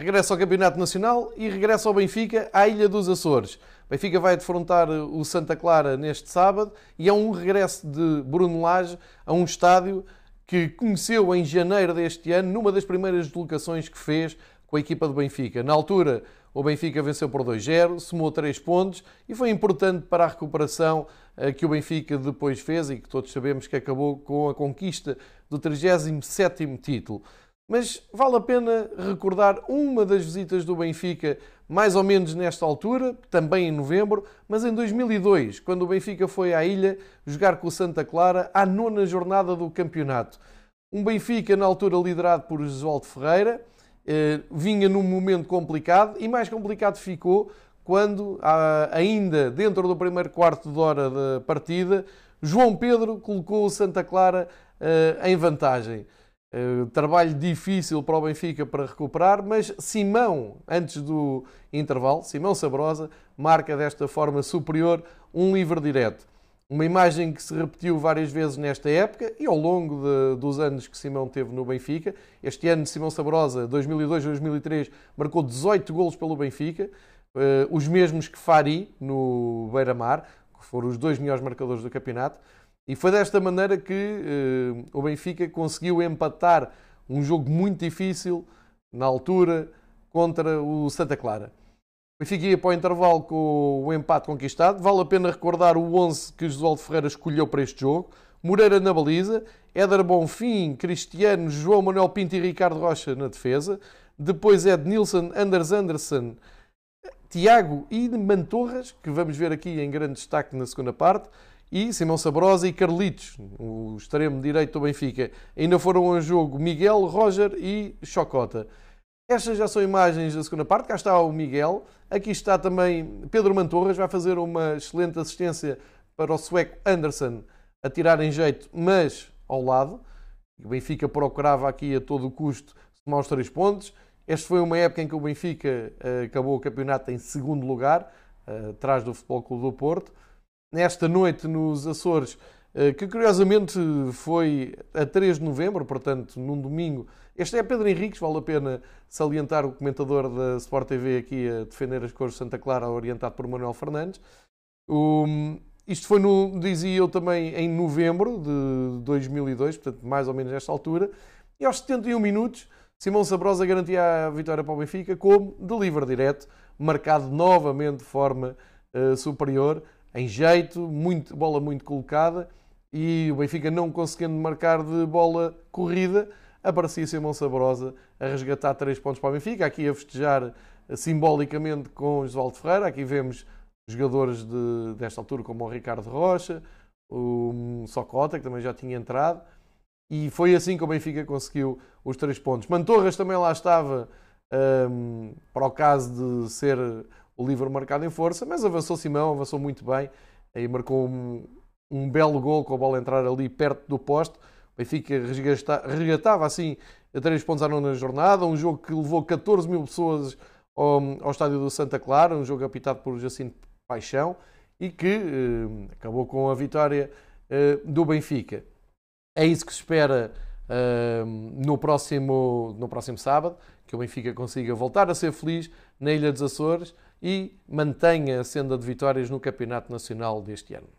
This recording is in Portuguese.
regressa ao Campeonato Nacional e regressa ao Benfica à Ilha dos Açores. Benfica vai defrontar o Santa Clara neste sábado e é um regresso de Bruno Lage a um estádio que conheceu em janeiro deste ano, numa das primeiras deslocações que fez com a equipa do Benfica. Na altura, o Benfica venceu por 2-0, somou 3 pontos e foi importante para a recuperação eh, que o Benfica depois fez e que todos sabemos que acabou com a conquista do 37º título. Mas vale a pena recordar uma das visitas do Benfica, mais ou menos nesta altura, também em novembro, mas em 2002, quando o Benfica foi à ilha jogar com o Santa Clara à nona jornada do campeonato. Um Benfica, na altura, liderado por Josualdo Ferreira, eh, vinha num momento complicado e mais complicado ficou quando, ainda dentro do primeiro quarto de hora da partida, João Pedro colocou o Santa Clara eh, em vantagem. Uh, trabalho difícil para o Benfica para recuperar, mas Simão, antes do intervalo, Simão Sabrosa, marca desta forma superior um livre direto. Uma imagem que se repetiu várias vezes nesta época e ao longo de, dos anos que Simão teve no Benfica. Este ano, Simão Sabrosa, 2002-2003, marcou 18 golos pelo Benfica, uh, os mesmos que Fari no Beira-Mar, que foram os dois melhores marcadores do campeonato. E foi desta maneira que uh, o Benfica conseguiu empatar um jogo muito difícil na altura contra o Santa Clara. O Benfica ia para o intervalo com o empate conquistado. Vale a pena recordar o 11 que Josualdo Ferreira escolheu para este jogo. Moreira na baliza, Éder Bonfim, Cristiano, João Manuel Pinto e Ricardo Rocha na defesa. Depois é Nilson, Anders Anderson, Tiago e Mantorras, que vamos ver aqui em grande destaque na segunda parte e Simão Sabrosa e Carlitos, o extremo direito do Benfica. Ainda foram ao jogo Miguel, Roger e Chocota. Estas já são imagens da segunda parte. Cá está o Miguel. Aqui está também Pedro Mantorras, vai fazer uma excelente assistência para o sueco Anderson a tirar em jeito, mas ao lado. O Benfica procurava aqui a todo custo somar os três pontos. Esta foi uma época em que o Benfica uh, acabou o campeonato em segundo lugar, uh, atrás do Futebol Clube do Porto nesta noite nos Açores, eh, que curiosamente foi a 3 de novembro, portanto, num domingo. Este é Pedro Henriques, vale a pena salientar o comentador da Sport TV aqui a defender as cores de Santa Clara, orientado por Manuel Fernandes. isto foi, no, dizia eu também, em novembro de 2002, portanto, mais ou menos nesta altura. E aos 71 minutos, Simão Sabrosa garantia a vitória para o Benfica, como deliver direto, marcado novamente de forma uh, superior em jeito, muito, bola muito colocada e o Benfica não conseguindo marcar de bola corrida, aparecia Simão Sabrosa a resgatar três pontos para o Benfica, aqui a festejar simbolicamente com Oswaldo Ferreira, aqui vemos jogadores de, desta altura como o Ricardo Rocha, o Socota, que também já tinha entrado, e foi assim que o Benfica conseguiu os três pontos. Mantorras também lá estava um, para o caso de ser o livro marcado em força, mas avançou Simão, avançou muito bem, aí marcou um, um belo gol com a bola entrar ali perto do poste. O Benfica resgatava assim a três pontos à nona jornada, um jogo que levou 14 mil pessoas ao, ao estádio do Santa Clara, um jogo apitado por Jacinto Paixão e que eh, acabou com a vitória eh, do Benfica. É isso que se espera eh, no, próximo, no próximo sábado, que o Benfica consiga voltar a ser feliz na Ilha dos Açores e mantenha a senda de vitórias no Campeonato Nacional deste ano.